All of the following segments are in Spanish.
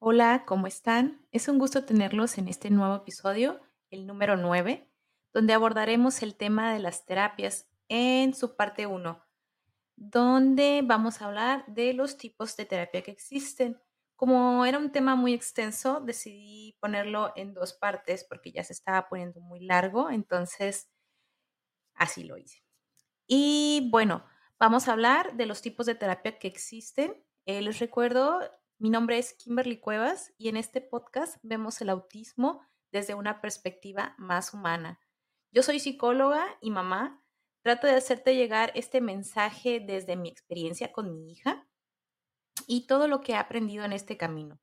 Hola, ¿cómo están? Es un gusto tenerlos en este nuevo episodio, el número 9, donde abordaremos el tema de las terapias en su parte 1, donde vamos a hablar de los tipos de terapia que existen. Como era un tema muy extenso, decidí ponerlo en dos partes porque ya se estaba poniendo muy largo, entonces así lo hice. Y bueno, vamos a hablar de los tipos de terapia que existen. Eh, les recuerdo, mi nombre es Kimberly Cuevas y en este podcast vemos el autismo desde una perspectiva más humana. Yo soy psicóloga y mamá. Trato de hacerte llegar este mensaje desde mi experiencia con mi hija y todo lo que he aprendido en este camino.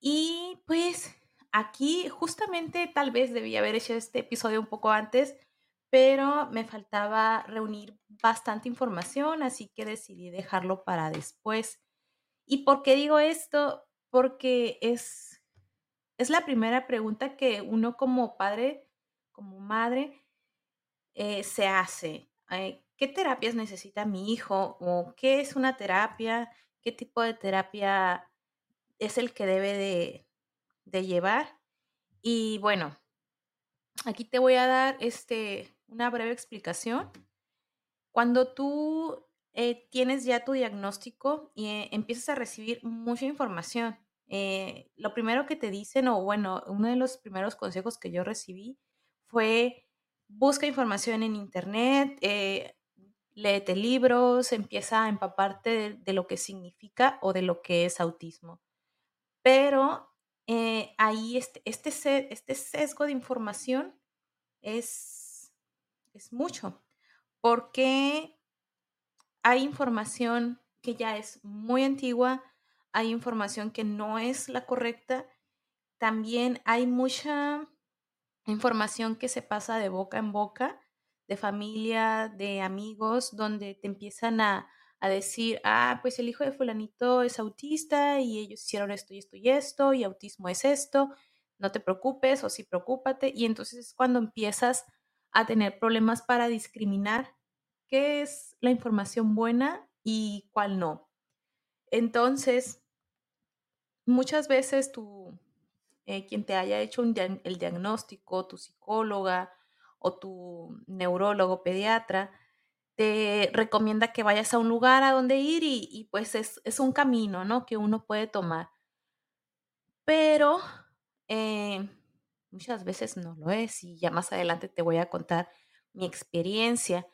Y pues aquí justamente tal vez debía haber hecho este episodio un poco antes, pero me faltaba reunir bastante información, así que decidí dejarlo para después. ¿Y por qué digo esto? Porque es, es la primera pregunta que uno como padre, como madre, eh, se hace. Eh, ¿Qué terapias necesita mi hijo? ¿O qué es una terapia? ¿Qué tipo de terapia es el que debe de, de llevar? Y bueno, aquí te voy a dar este, una breve explicación. Cuando tú eh, tienes ya tu diagnóstico y eh, empiezas a recibir mucha información, eh, lo primero que te dicen, o bueno, uno de los primeros consejos que yo recibí fue busca información en internet, léete libros, empieza a empaparte de, de, lo que significa o de lo que es autismo. Pero ahí este, este, este sesgo de información es, es mucho, porque hay información que ya es muy antigua, hay información que no es la correcta, también hay mucha información que se pasa de boca en boca, de familia, de amigos, donde te empiezan a, a decir, ah, pues el hijo de fulanito es autista y ellos hicieron esto y esto y esto, y autismo es esto, no te preocupes o sí preocúpate. Y entonces es cuando empiezas a tener problemas para discriminar qué es la información buena y cuál no. Entonces, muchas veces tú, eh, quien te haya hecho el diagnóstico, tu psicóloga o tu neurólogo pediatra, te recomienda que vayas a un lugar a donde ir y, y pues es, es, un camino, ¿no? Que uno puede tomar. Pero eh, muchas veces no lo es y ya más adelante te voy a contar mi experiencia.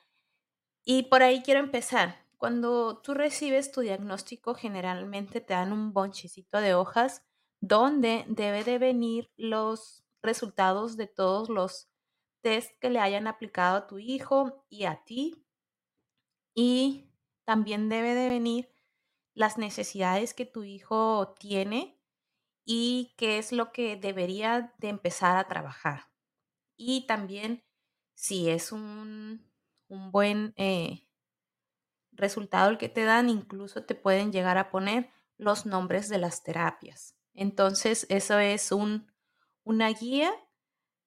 Y por ahí quiero empezar. Cuando tú recibes tu diagnóstico, generalmente te dan un bonchecito de hojas donde debe de venir los resultados de todos los test que le hayan aplicado a tu hijo y a ti. Y también debe de venir las necesidades que tu hijo tiene y qué es lo que debería de empezar a trabajar. Y también si es un, un buen eh, resultado el que te dan, incluso te pueden llegar a poner los nombres de las terapias. Entonces, eso es un, una guía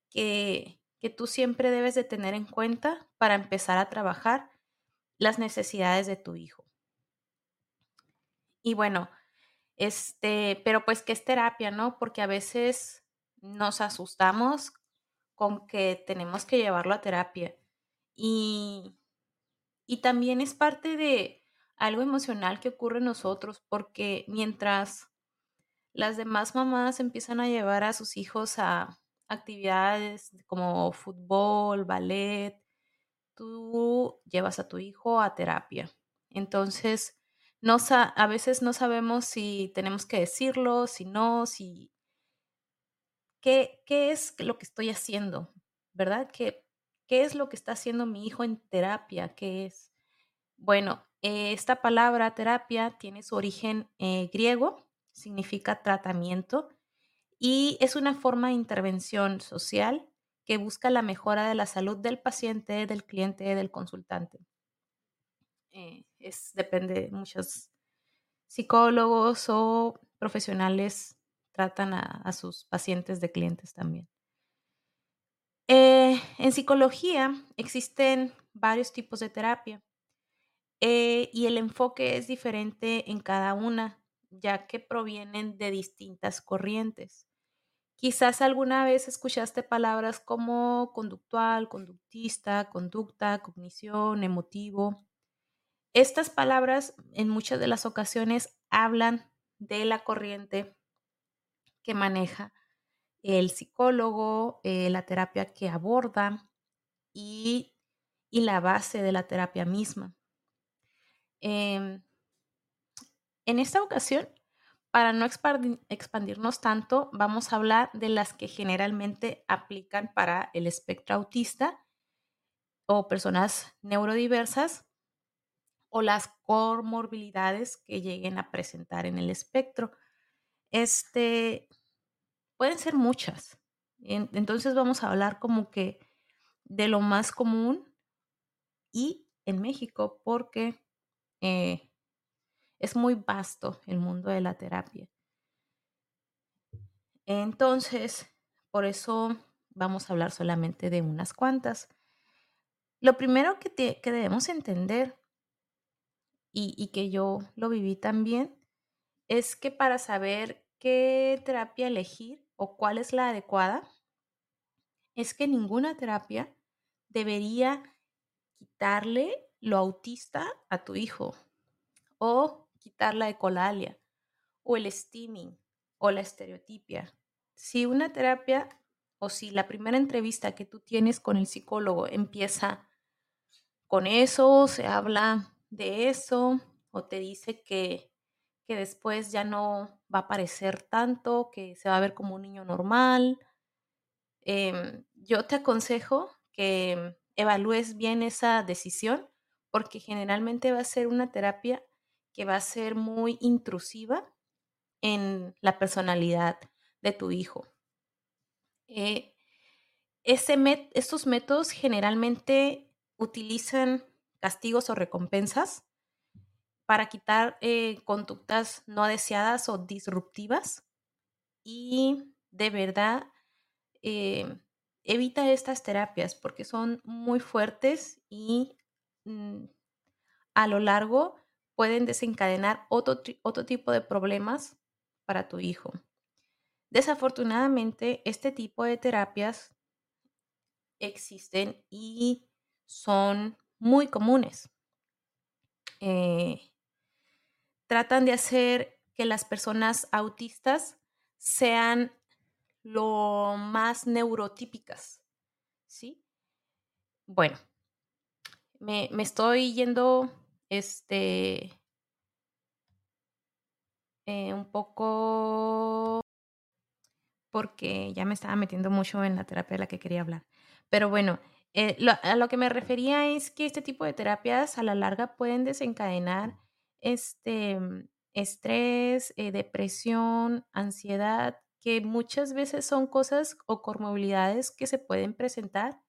que, que tú siempre debes de tener en cuenta para empezar a trabajar las necesidades de tu hijo. Y bueno, este, pero pues que es terapia, ¿no? Porque a veces nos asustamos con que tenemos que llevarlo a terapia. Y, y también es parte de algo emocional que ocurre en nosotros, porque mientras las demás mamás empiezan a llevar a sus hijos a actividades como fútbol, ballet, tú llevas a tu hijo a terapia. Entonces, no a veces no sabemos si tenemos que decirlo, si no, si... ¿Qué, qué es lo que estoy haciendo? ¿Verdad? ¿Qué, ¿Qué es lo que está haciendo mi hijo en terapia? ¿Qué es? Bueno, eh, esta palabra terapia tiene su origen eh, griego, significa tratamiento y es una forma de intervención social que busca la mejora de la salud del paciente, del cliente, del consultante. Eh, es, depende, muchos psicólogos o profesionales tratan a, a sus pacientes de clientes también. Eh, en psicología existen varios tipos de terapia eh, y el enfoque es diferente en cada una. ya que provienen de distintas corrientes. Quizás alguna vez escuchaste palabras como conductual, conductista, conducta, cognición, emotivo. Estas palabras en muchas de las ocasiones hablan de la corriente que maneja el psicólogo, eh, la terapia que aborda y, la base de la terapia misma. Em, en esta ocasión, para no expandirnos tanto, vamos a hablar de las que generalmente aplican para el espectro autista o personas neurodiversas o las comorbilidades que lleguen a presentar en el espectro. Este, pueden ser muchas. Entonces vamos a hablar como que de lo más común y en México porque eh, es muy vasto el mundo de la terapia. Entonces, por eso vamos a hablar solamente de unas cuantas. Lo primero que, que debemos entender, y, y, que yo lo viví también, es que para saber qué terapia elegir o cuál es la adecuada, es que ninguna terapia debería quitarle lo autista a tu hijo o quitar la ecolalia o el steaming o la estereotipia. Si una terapia o si la primera entrevista que tú tienes con el psicólogo empieza con eso, se habla de eso o te dice que, que después ya no va a parecer tanto, que se va a ver como un niño normal, em, yo te aconsejo que evalúes bien esa decisión porque generalmente va a ser una terapia que va a ser muy intrusiva en la personalidad de tu hijo. Eh, estos métodos generalmente utilizan castigos o recompensas para quitar eh, conductas no deseadas o disruptivas y de verdad eh, evita estas terapias porque son muy fuertes y mm, a lo largo pueden desencadenar otro, otro tipo de problemas para tu hijo. Desafortunadamente, este tipo de terapias existen y son muy comunes. Eh, tratan de hacer que las personas autistas sean lo más neurotípicas, ¿sí? Bueno, me, me estoy yendo este, eh, un poco porque ya me estaba metiendo mucho en la terapia de la que quería hablar. Pero bueno, eh, a lo que me refería es que este tipo de terapias a la larga pueden desencadenar este estrés, eh, depresión, ansiedad, que muchas veces son cosas o comorbilidades que se pueden presentar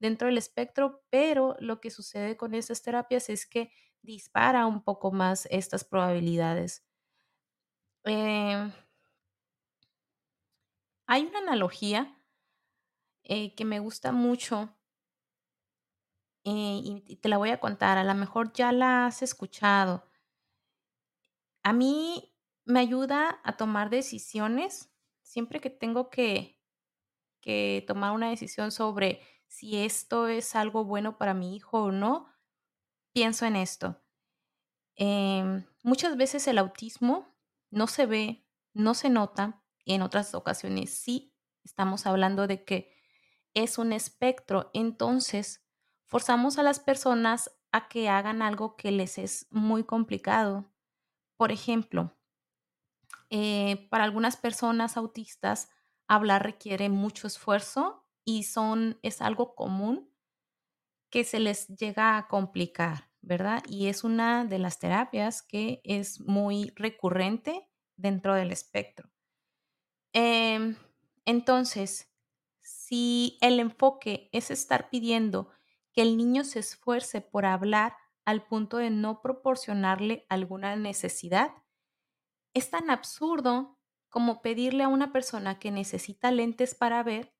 dentro del espectro, pero lo que sucede con estas terapias es que dispara un poco más estas probabilidades. Em, hay una analogía eh, que me gusta mucho eh, y te la voy a contar. A lo mejor ya la has escuchado. A mí me ayuda a tomar decisiones siempre que tengo que, que tomar una decisión sobre si esto es algo bueno para mi hijo o no, pienso en esto. Em, muchas veces el autismo no se ve, no se nota, y en otras ocasiones sí estamos hablando de que es un espectro. Entonces, forzamos a las personas a que hagan algo que les es muy complicado. Por ejemplo, eh, para algunas personas autistas, hablar requiere mucho esfuerzo y son, es algo común que se les llega a complicar, ¿verdad? Y es una de las terapias que es muy recurrente dentro del espectro. Em, entonces, si el enfoque es estar pidiendo que el niño se esfuerce por hablar al punto de no proporcionarle alguna necesidad, es tan absurdo como pedirle a una persona que necesita lentes para ver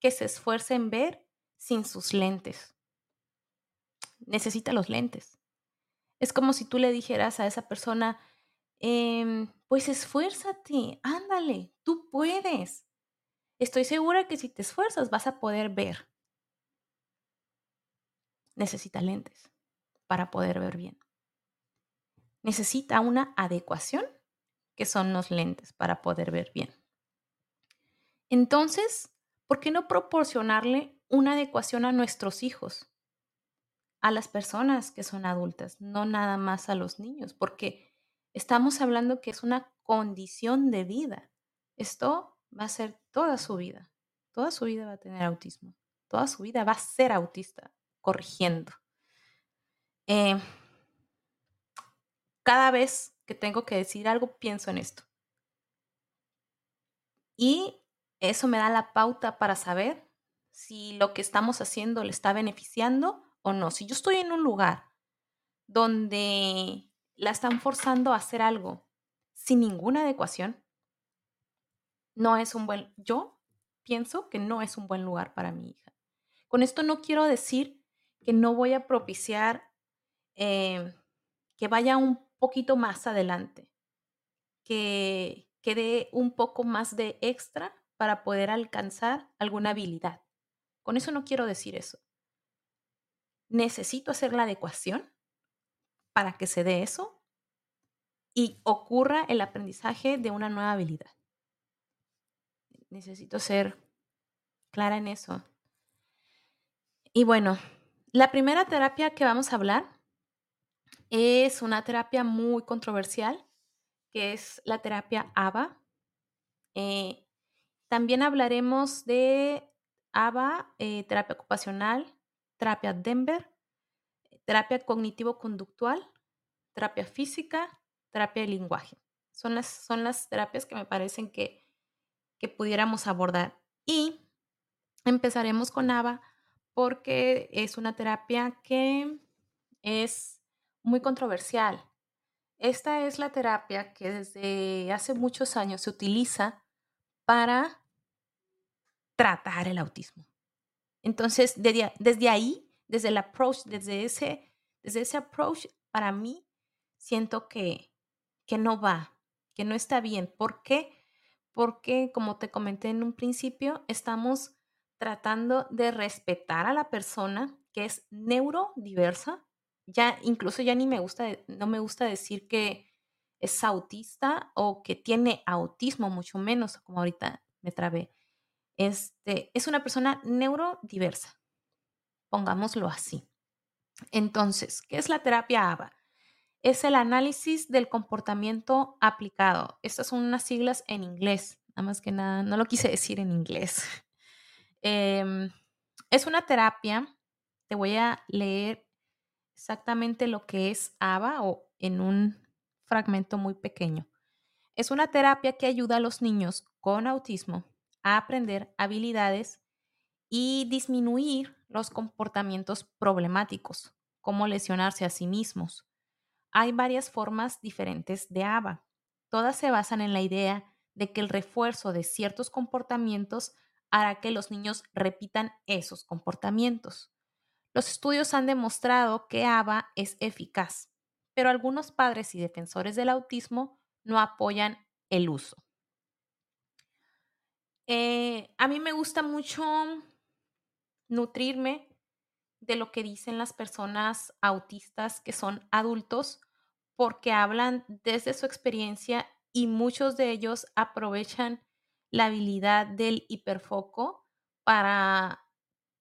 que se esfuerce en ver sin sus lentes. Necesita los lentes. Es como si tú le dijeras a esa persona, em, pues esfuérzate, ándale, tú puedes. Estoy segura que si te esfuerzas vas a poder ver. Necesita lentes para poder ver bien. Necesita una adecuación, que son los lentes para poder ver bien. Entonces, ¿por qué no proporcionarle una adecuación a nuestros hijos? A las personas que son adultas, no nada más a los niños, porque estamos hablando que es una condición de vida. Esto va a ser toda su vida. Toda su vida va a tener autismo. Toda su vida va a ser autista, corrigiendo. Eh, cada vez que tengo que decir algo, pienso en esto. Y eso me da la pauta para saber si lo que estamos haciendo le está beneficiando o no. Si yo estoy en un lugar donde la están forzando a hacer algo sin ninguna adecuación, no es un buen, yo pienso que no es un buen lugar para mi hija. Con esto no quiero decir que no voy a propiciar eh, que vaya un poquito más adelante, que, que dé un poco más de extra para poder alcanzar alguna habilidad. Con eso no quiero decir eso. Necesito hacer la adecuación para que se dé eso y ocurra el aprendizaje de una nueva habilidad. Necesito ser clara en eso. Y bueno, la primera terapia que vamos a hablar es una terapia muy controversial, que es la terapia ABA. Eh, también hablaremos de ABA, eh, terapia ocupacional, terapia Denver, terapia cognitivo-conductual, terapia física, terapia de lenguaje. Son las, son las terapias que me parecen que, que pudiéramos abordar. Y empezaremos con ABA porque es una terapia que es muy controversial. Esta es la terapia que desde hace muchos años se utiliza para tratar el autismo. Entonces, desde, ahí, desde el approach, desde ese, desde ese approach, para mí, siento que, que no va, que no está bien. ¿Por qué? Porque, como te comenté en un principio, estamos tratando de respetar a la persona que es neurodiversa. Ya, incluso ya ni me gusta, no me gusta decir que es autista o que tiene autismo, mucho menos, como ahorita me trabé. Este, es una persona neurodiversa, pongámoslo así. Entonces, ¿qué es la terapia ABA? Es el análisis del comportamiento aplicado. Estas son unas siglas en inglés, nada más que nada, no lo quise decir en inglés. Em, es una terapia, te voy a leer exactamente lo que es ABA o en un fragmento muy pequeño. Es una terapia que ayuda a los niños con autismo a aprender habilidades y disminuir los comportamientos problemáticos, como lesionarse a sí mismos. Hay varias formas diferentes de ABA. Todas se basan en la idea de que el refuerzo de ciertos comportamientos hará que los niños repitan esos comportamientos. Los estudios han demostrado que ABA es eficaz pero algunos padres y defensores del autismo no apoyan el uso. Eh, a mí me gusta mucho nutrirme de lo que dicen las personas autistas que son adultos porque hablan desde su experiencia y muchos de ellos aprovechan la habilidad del hiperfoco para,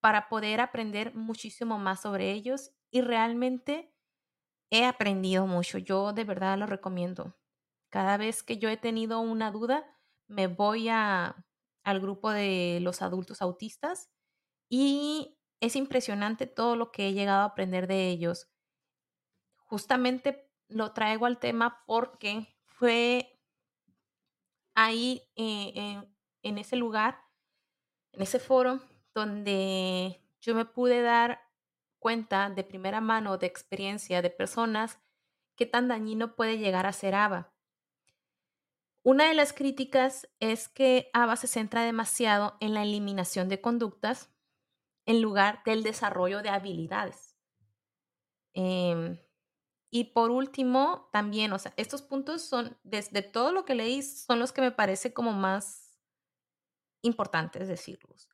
para poder aprender muchísimo más sobre ellos y realmente he aprendido mucho. Yo de verdad lo recomiendo. Cada vez que yo he tenido una duda, me voy a, al grupo de los adultos autistas y es impresionante todo lo que he llegado a aprender de ellos. Justamente lo traigo al tema porque fue ahí eh, en ese lugar, en ese foro, donde yo me pude dar cuenta de primera mano de experiencia de personas qué tan dañino puede llegar a ser ABA. Una de las críticas es que ABA se centra demasiado en la eliminación de conductas en lugar del desarrollo de habilidades. Em, Y por último, también, o sea, estos puntos son, desde todo lo que leí, son los que me parece como más importantes decirlos.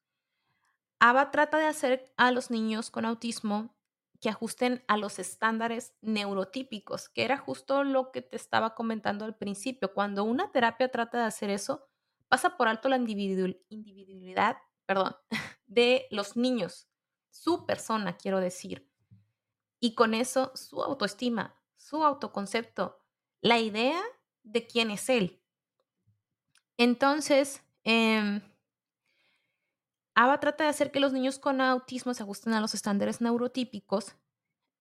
ABA trata de hacer a los niños con autismo que ajusten a los estándares neurotípicos, que era justo lo que te estaba comentando al principio. Cuando una terapia trata de hacer eso, pasa por alto la individualidad, perdón, de los niños, su persona, quiero decir. Y con eso su autoestima, su autoconcepto, la idea de quién es él. Entonces, eh, ABA trata de hacer que los niños con autismo se ajusten a los estándares neurotípicos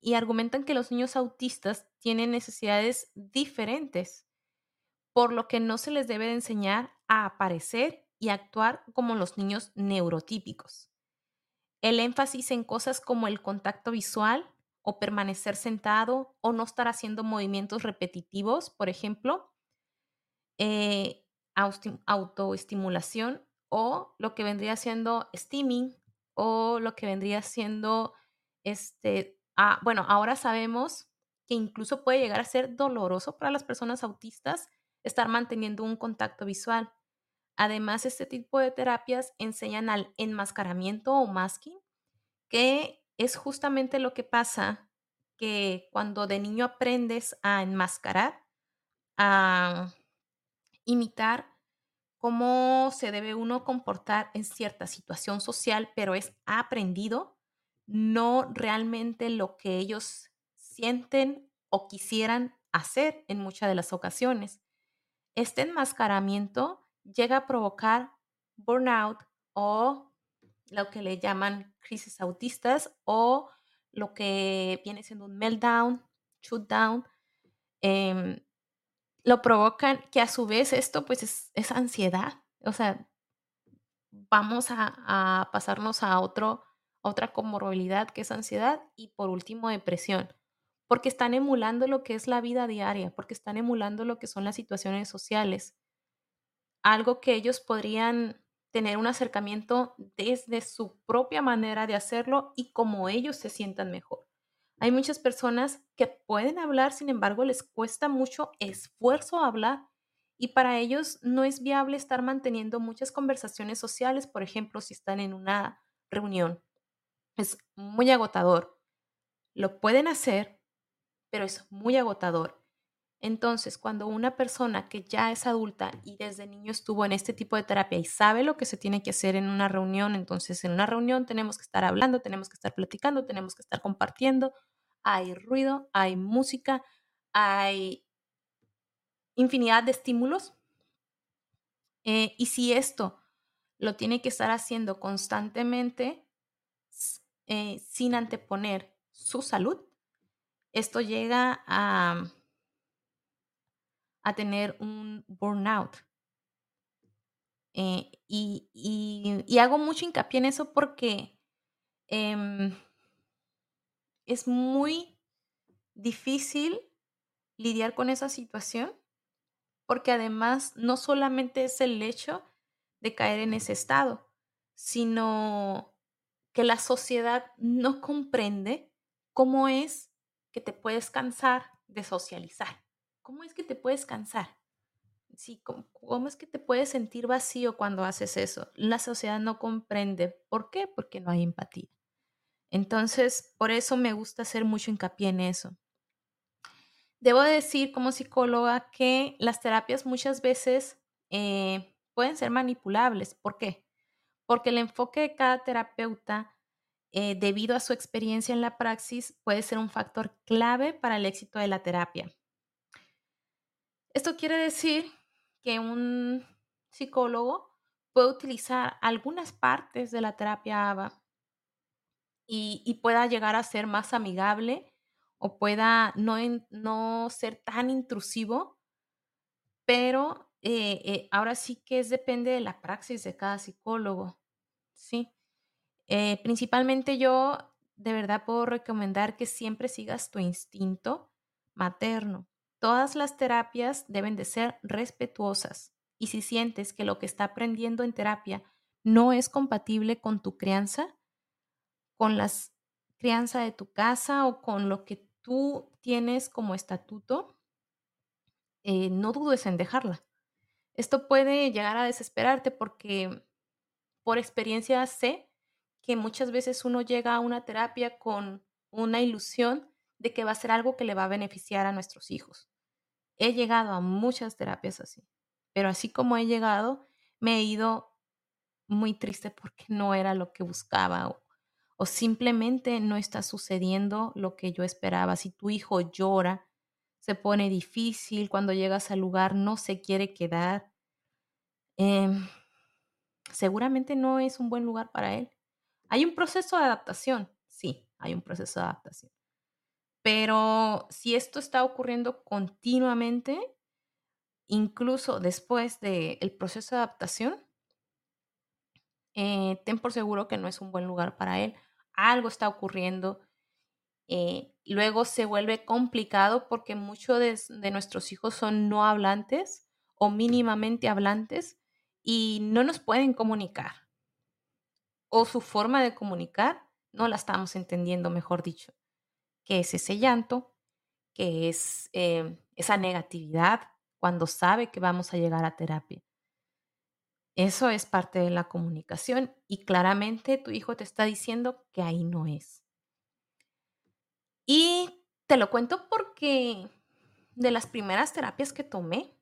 y argumentan que los niños autistas tienen necesidades diferentes, por lo que no se les debe enseñar a aparecer y actuar como los niños neurotípicos. El énfasis en cosas como el contacto visual o permanecer sentado o no estar haciendo movimientos repetitivos, por ejemplo, eh, autoestimulación o lo que vendría siendo steaming o lo que vendría siendo este, ah, bueno, ahora sabemos que incluso puede llegar a ser doloroso para las personas autistas estar manteniendo un contacto visual. Además, este tipo de terapias enseñan al enmascaramiento o masking, que es justamente lo que pasa que cuando de niño aprendes a enmascarar, a imitar cómo se debe uno comportar en cierta situación social, pero es aprendido, no realmente lo que ellos sienten o quisieran hacer en muchas de las ocasiones. Este enmascaramiento llega a provocar burnout o lo que le llaman crisis autistas o lo que viene siendo un meltdown, shutdown, eh, lo provocan, que a su vez esto pues es, ansiedad. O sea, vamos a, pasarnos a otro, otra comorbilidad que es ansiedad y por último depresión, porque están emulando lo que es la vida diaria, porque están emulando lo que son las situaciones sociales, algo que ellos podrían tener un acercamiento desde su propia manera de hacerlo y como ellos se sientan mejor. Hay muchas personas que pueden hablar, sin embargo, les cuesta mucho esfuerzo hablar y para ellos no es viable estar manteniendo muchas conversaciones sociales, por ejemplo, si están en una reunión. Es muy agotador. Lo pueden hacer, pero es muy agotador. Entonces, cuando una persona que ya es adulta y desde niño estuvo en este tipo de terapia y sabe lo que se tiene que hacer en una reunión, entonces en una reunión tenemos que estar hablando, tenemos que estar platicando, tenemos que estar compartiendo, hay ruido, hay música, hay infinidad de estímulos. Eh, y si esto lo tiene que estar haciendo constantemente eh, sin anteponer su salud, esto llega a, a tener un burnout. Eh, y, hago mucho hincapié en eso porque em, es muy difícil lidiar con esa situación porque además no solamente es el hecho de caer en ese estado, sino que la sociedad no comprende cómo es que te puedes cansar de socializar. ¿Cómo es que te puedes cansar? Sí, ¿cómo, ¿cómo, es que te puedes sentir vacío cuando haces eso? La sociedad no comprende. ¿Por qué? Porque no hay empatía. Entonces, por eso me gusta hacer mucho hincapié en eso. Debo decir como psicóloga que las terapias muchas veces eh, pueden ser manipulables. ¿Por qué? Porque el enfoque de cada terapeuta, eh, debido a su experiencia en la praxis, puede ser un factor clave para el éxito de la terapia. Esto quiere decir que un psicólogo puede utilizar algunas partes de la terapia ABA y, pueda llegar a ser más amigable o pueda no, no ser tan intrusivo, pero eh, eh, ahora sí que es depende de la praxis de cada psicólogo, ¿sí? Eh, principalmente yo de verdad puedo recomendar que siempre sigas tu instinto materno. Todas las terapias deben de ser respetuosas y si sientes que lo que está aprendiendo en terapia no es compatible con tu crianza, con la crianza de tu casa o con lo que tú tienes como estatuto, eh, no dudes en dejarla. Esto puede llegar a desesperarte porque por experiencia sé que muchas veces uno llega a una terapia con una ilusión de que va a ser algo que le va a beneficiar a nuestros hijos. He llegado a muchas terapias así, pero así como he llegado, me he ido muy triste porque no era lo que buscaba o, simplemente no está sucediendo lo que yo esperaba. Si tu hijo llora, se pone difícil, cuando llegas al lugar no se quiere quedar, em, seguramente no es un buen lugar para él. Hay un proceso de adaptación, sí, hay un proceso de adaptación. Pero si esto está ocurriendo continuamente, incluso después del proceso de adaptación, eh, ten por seguro que no es un buen lugar para él. Algo está ocurriendo. Eh, luego se vuelve complicado porque muchos de, nuestros hijos son no hablantes o mínimamente hablantes y no nos pueden comunicar. O su forma de comunicar no la estamos entendiendo, mejor dicho que es ese llanto, que es em, esa negatividad cuando sabe que vamos a llegar a terapia. Eso es parte de la comunicación y claramente tu hijo te está diciendo que ahí no es. Y te lo cuento porque de las primeras terapias que tomé,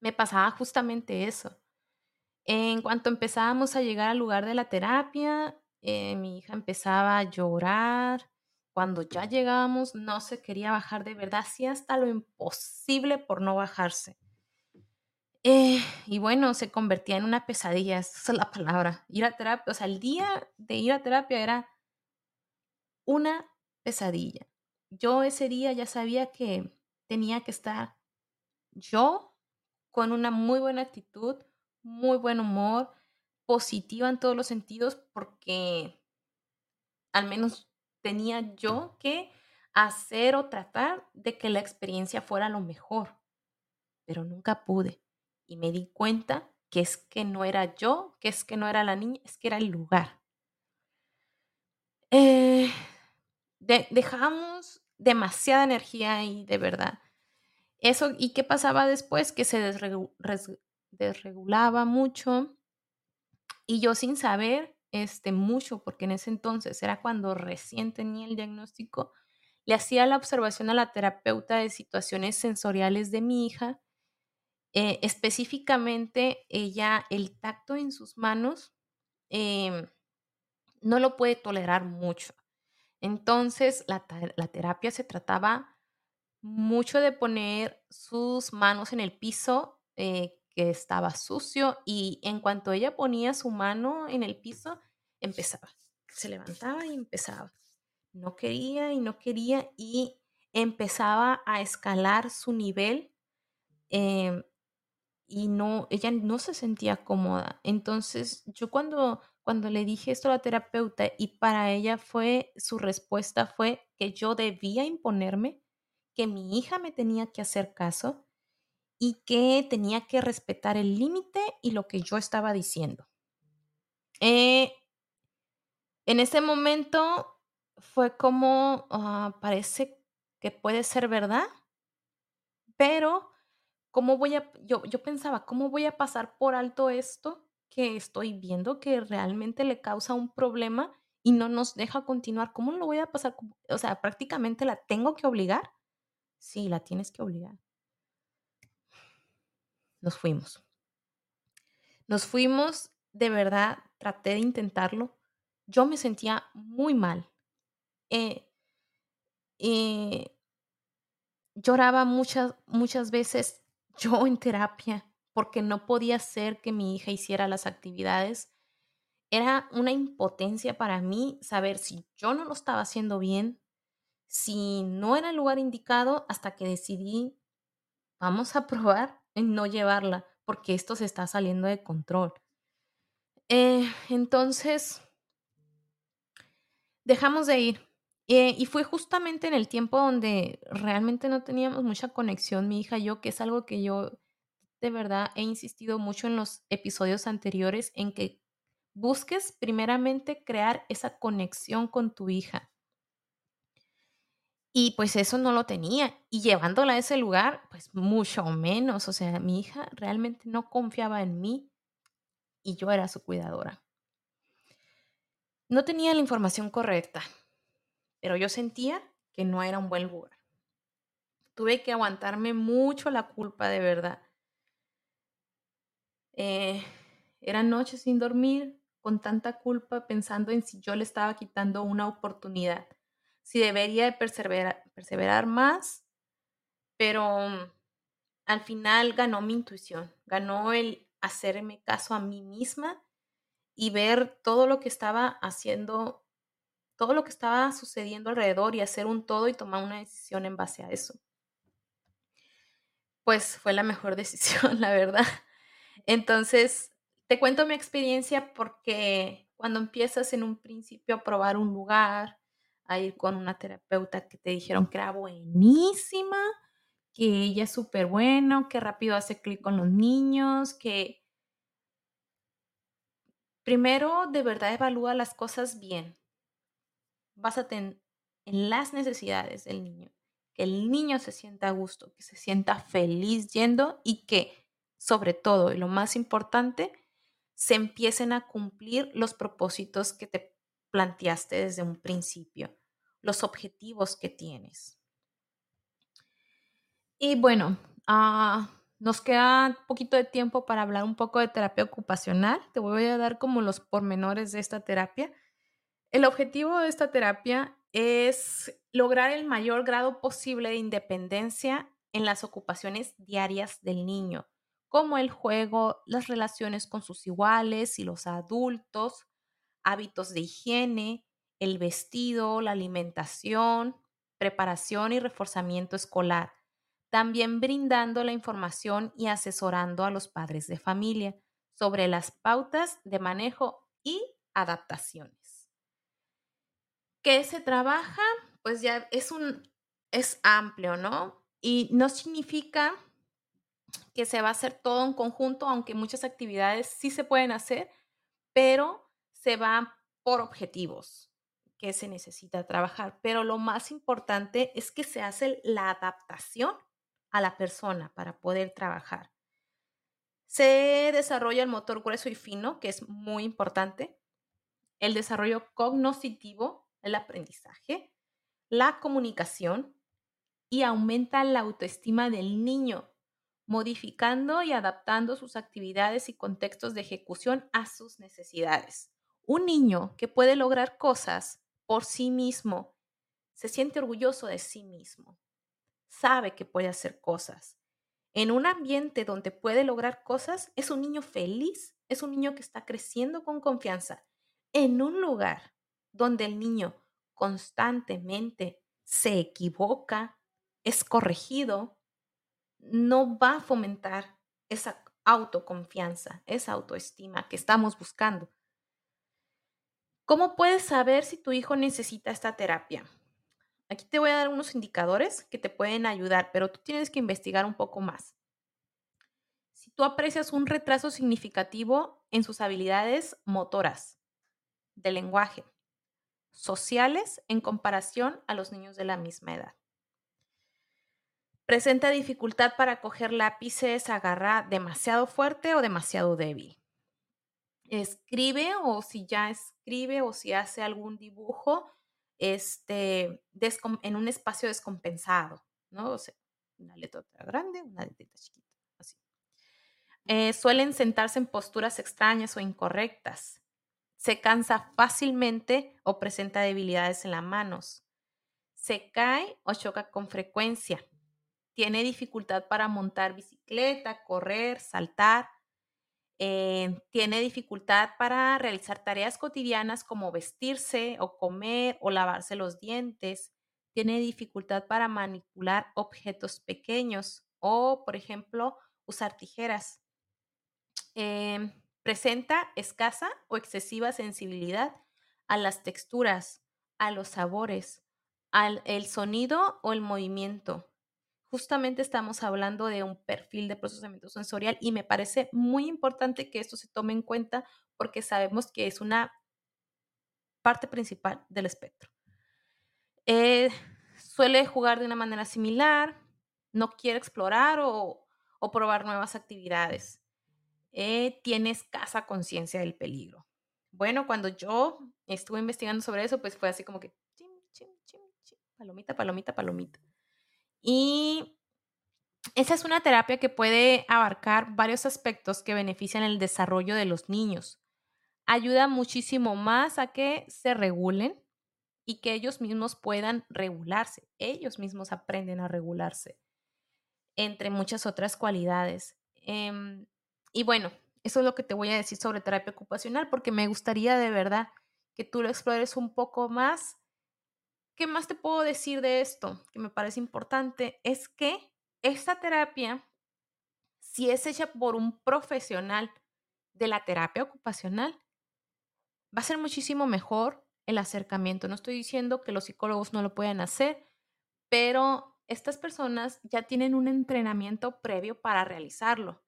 me pasaba justamente eso. En cuanto empezábamos a llegar al lugar de la terapia, eh, mi hija empezaba a llorar, cuando ya llegábamos no se quería bajar de verdad, hacía hasta lo imposible por no bajarse. Eh, y bueno, se convertía en una pesadilla, esa es la palabra. Ir a terapia, o sea, el día de ir a terapia era una pesadilla. Yo ese día ya sabía que tenía que estar yo con una muy buena actitud, muy buen humor, positiva en todos los sentidos, porque al menos tenía yo que hacer o tratar de que la experiencia fuera lo mejor, pero nunca pude. Y me di cuenta que es que no era yo, que es que no era la niña, es que era el lugar. Eh, dejamos demasiada energía ahí, de verdad. Eso, ¿y qué pasaba después? Que se desregulaba mucho y yo sin saber este, mucho, porque en ese entonces era cuando recién tenía el diagnóstico, le hacía la observación a la terapeuta de situaciones sensoriales de mi hija. Eh, específicamente, ella, el tacto en sus manos, em, no lo puede tolerar mucho. Entonces, la, la terapia se trataba mucho de poner sus manos en el piso, eh, que estaba sucio y en cuanto ella ponía su mano en el piso, empezaba. Se levantaba y empezaba. No quería y no quería y empezaba a escalar su nivel em, y no, ella no se sentía cómoda. Entonces yo cuando, cuando le dije esto a la terapeuta y para ella fue, su respuesta fue que yo debía imponerme, que mi hija me tenía que hacer caso y que tenía que respetar el límite y lo que yo estaba diciendo. Eh, en ese momento fue como, ah, parece que puede ser verdad, pero ¿cómo voy a, yo, yo pensaba, ¿cómo voy a pasar por alto esto que estoy viendo que realmente le causa un problema y no nos deja continuar? ¿Cómo lo voy a pasar? O sea, prácticamente la tengo que obligar. Sí, la tienes que obligar nos fuimos. Nos fuimos, de verdad, traté de intentarlo. Yo me sentía muy mal. Eh, eh, lloraba muchas, muchas veces yo en terapia porque no podía hacer que mi hija hiciera las actividades. Era una impotencia para mí saber si yo no lo estaba haciendo bien, si no era el lugar indicado, hasta que decidí, vamos a probar no llevarla, porque esto se está saliendo de control. Eh, entonces, dejamos de ir. Eh, y fue justamente en el tiempo donde realmente no teníamos mucha conexión, mi hija y yo, que es algo que yo de verdad he insistido mucho en los episodios anteriores, en que busques primeramente crear esa conexión con tu hija. Y pues eso no lo tenía. Y llevándola a ese lugar, pues mucho menos. O sea, mi hija realmente no confiaba en mí y yo era su cuidadora. No tenía la información correcta, pero yo sentía que no era un buen lugar. Tuve que aguantarme mucho la culpa de verdad. Eh, eran noches sin dormir, con tanta culpa, pensando en si yo le estaba quitando una oportunidad si debería de perseverar, perseverar más, pero al final ganó mi intuición, ganó el hacerme caso a mí misma y ver todo lo que estaba haciendo, todo lo que estaba sucediendo alrededor y hacer un todo y tomar una decisión en base a eso. Pues fue la mejor decisión, la verdad. Entonces, te cuento mi experiencia porque cuando empiezas en un principio a probar un lugar, a ir con una terapeuta que te dijeron que era buenísima, que ella es súper bueno, que rápido hace clic con los niños, que primero de verdad evalúa las cosas bien. Básate en, las necesidades del niño, que el niño se sienta a gusto, que se sienta feliz yendo y que, sobre todo, y lo más importante, se empiecen a cumplir los propósitos que te planteaste desde un principio, los objetivos que tienes. Y bueno, ah, nos queda poquito de tiempo para hablar un poco de terapia ocupacional. Te voy a dar como los pormenores de esta terapia. El objetivo de esta terapia es lograr el mayor grado posible de independencia en las ocupaciones diarias del niño, como el juego, las relaciones con sus iguales y los adultos, hábitos de higiene, el vestido, la alimentación, preparación y reforzamiento escolar, también brindando la información y asesorando a los padres de familia sobre las pautas de manejo y adaptaciones. ¿Qué se trabaja? Pues ya es un es amplio, ¿no? Y no significa que se va a hacer todo en conjunto, aunque muchas actividades sí se pueden hacer, pero se va por objetivos que se necesita trabajar. Pero lo más importante es que se hace la adaptación a la persona para poder trabajar. Se desarrolla el motor grueso y fino, que es muy importante, el desarrollo cognitivo, el aprendizaje, la comunicación y aumenta la autoestima del niño, modificando y adaptando sus actividades y contextos de ejecución a sus necesidades. Un niño que puede lograr cosas por sí mismo se siente orgulloso de sí mismo, sabe que puede hacer cosas. En un ambiente donde puede lograr cosas, es un niño feliz, es un niño que está creciendo con confianza. En un lugar donde el niño constantemente se equivoca, es corregido, no va a fomentar esa autoconfianza, esa autoestima que estamos buscando. ¿Cómo puedes saber si tu hijo necesita esta terapia? Aquí te voy a dar unos indicadores que te pueden ayudar, pero tú tienes que investigar un poco más. Si tú aprecias un retraso significativo en sus habilidades motoras, de lenguaje, sociales en comparación a los niños de la misma edad. Presenta dificultad para coger lápices, agarra demasiado fuerte o demasiado débil escribe o si ya escribe o si hace algún dibujo este, en un espacio descompensado, ¿no? Una letra grande, una letra chiquita, así. Eh, suelen sentarse en posturas extrañas o incorrectas. Se cansa fácilmente o presenta debilidades en las manos. Se cae o choca con frecuencia. Tiene dificultad para montar bicicleta, correr, saltar eh, tiene dificultad para realizar tareas cotidianas como vestirse o comer o lavarse los dientes. Tiene dificultad para manipular objetos pequeños o, por ejemplo, usar tijeras. Em, presenta escasa o excesiva sensibilidad a las texturas, a los sabores, al el sonido o el movimiento justamente estamos hablando de un perfil de procesamiento sensorial y me parece muy importante que esto se tome en cuenta porque sabemos que es una parte principal del espectro. Eh, suele jugar de una manera similar, no quiere explorar o, probar nuevas actividades. Eh, tiene escasa conciencia del peligro. Bueno, cuando yo estuve investigando sobre eso, pues fue así como que, chim, chim, chim, palomita, palomita, palomita. Y esa es una terapia que puede abarcar varios aspectos que benefician el desarrollo de los niños. Ayuda muchísimo más a que se regulen y que ellos mismos puedan regularse. Ellos mismos aprenden a regularse, entre muchas otras cualidades. Em, y bueno, eso es lo que te voy a decir sobre terapia ocupacional, porque me gustaría de verdad que tú lo explores un poco más. ¿Qué más te puedo decir de esto? Que me parece importante es que esta terapia, si es hecha por un profesional de la terapia ocupacional, va a ser muchísimo mejor el acercamiento. No estoy diciendo que los psicólogos no lo puedan hacer, pero estas personas ya tienen un entrenamiento previo para realizarlo.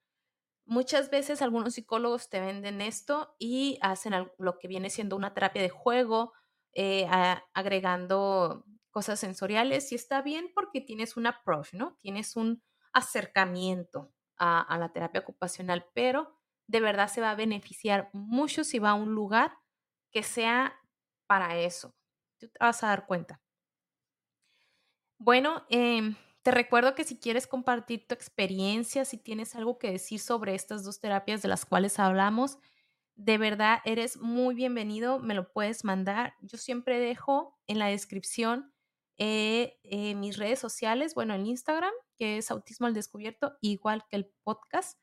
Muchas veces algunos psicólogos te venden esto y hacen lo que viene siendo una terapia de juego, eh, agregando cosas sensoriales y está bien porque tienes un approach, ¿no? Tienes un acercamiento a, a la terapia ocupacional, pero de verdad se va a beneficiar mucho si va a un lugar que sea para eso. Tú te vas a dar cuenta. Bueno, eh, te recuerdo que si quieres compartir tu experiencia, si tienes algo que decir sobre estas dos terapias de las cuales hablamos, de verdad eres muy bienvenido, me lo puedes mandar. Yo siempre dejo en la descripción eh, eh, mis redes sociales, bueno, en Instagram, que es Autismo al Descubierto, igual que el podcast,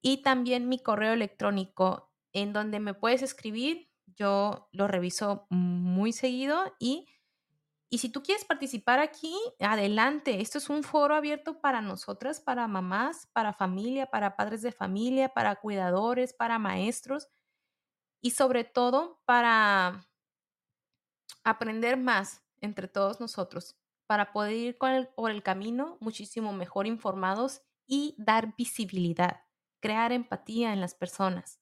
y también mi correo electrónico, en donde me puedes escribir. Yo lo reviso muy seguido y y si tú quieres participar aquí, adelante. Esto es un foro abierto para nosotras, para mamás, para familia, para padres de familia, para cuidadores, para maestros y sobre todo para aprender más entre todos nosotros, para poder ir por el camino muchísimo mejor informados y dar visibilidad, crear empatía en las personas.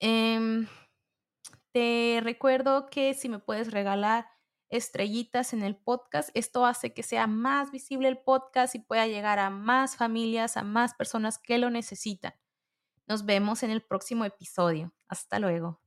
Em, te recuerdo que si me puedes regalar estrellitas en el podcast. Esto hace que sea más visible el podcast y pueda llegar a más familias, a más personas que lo necesitan. Nos vemos en el próximo episodio. Hasta luego.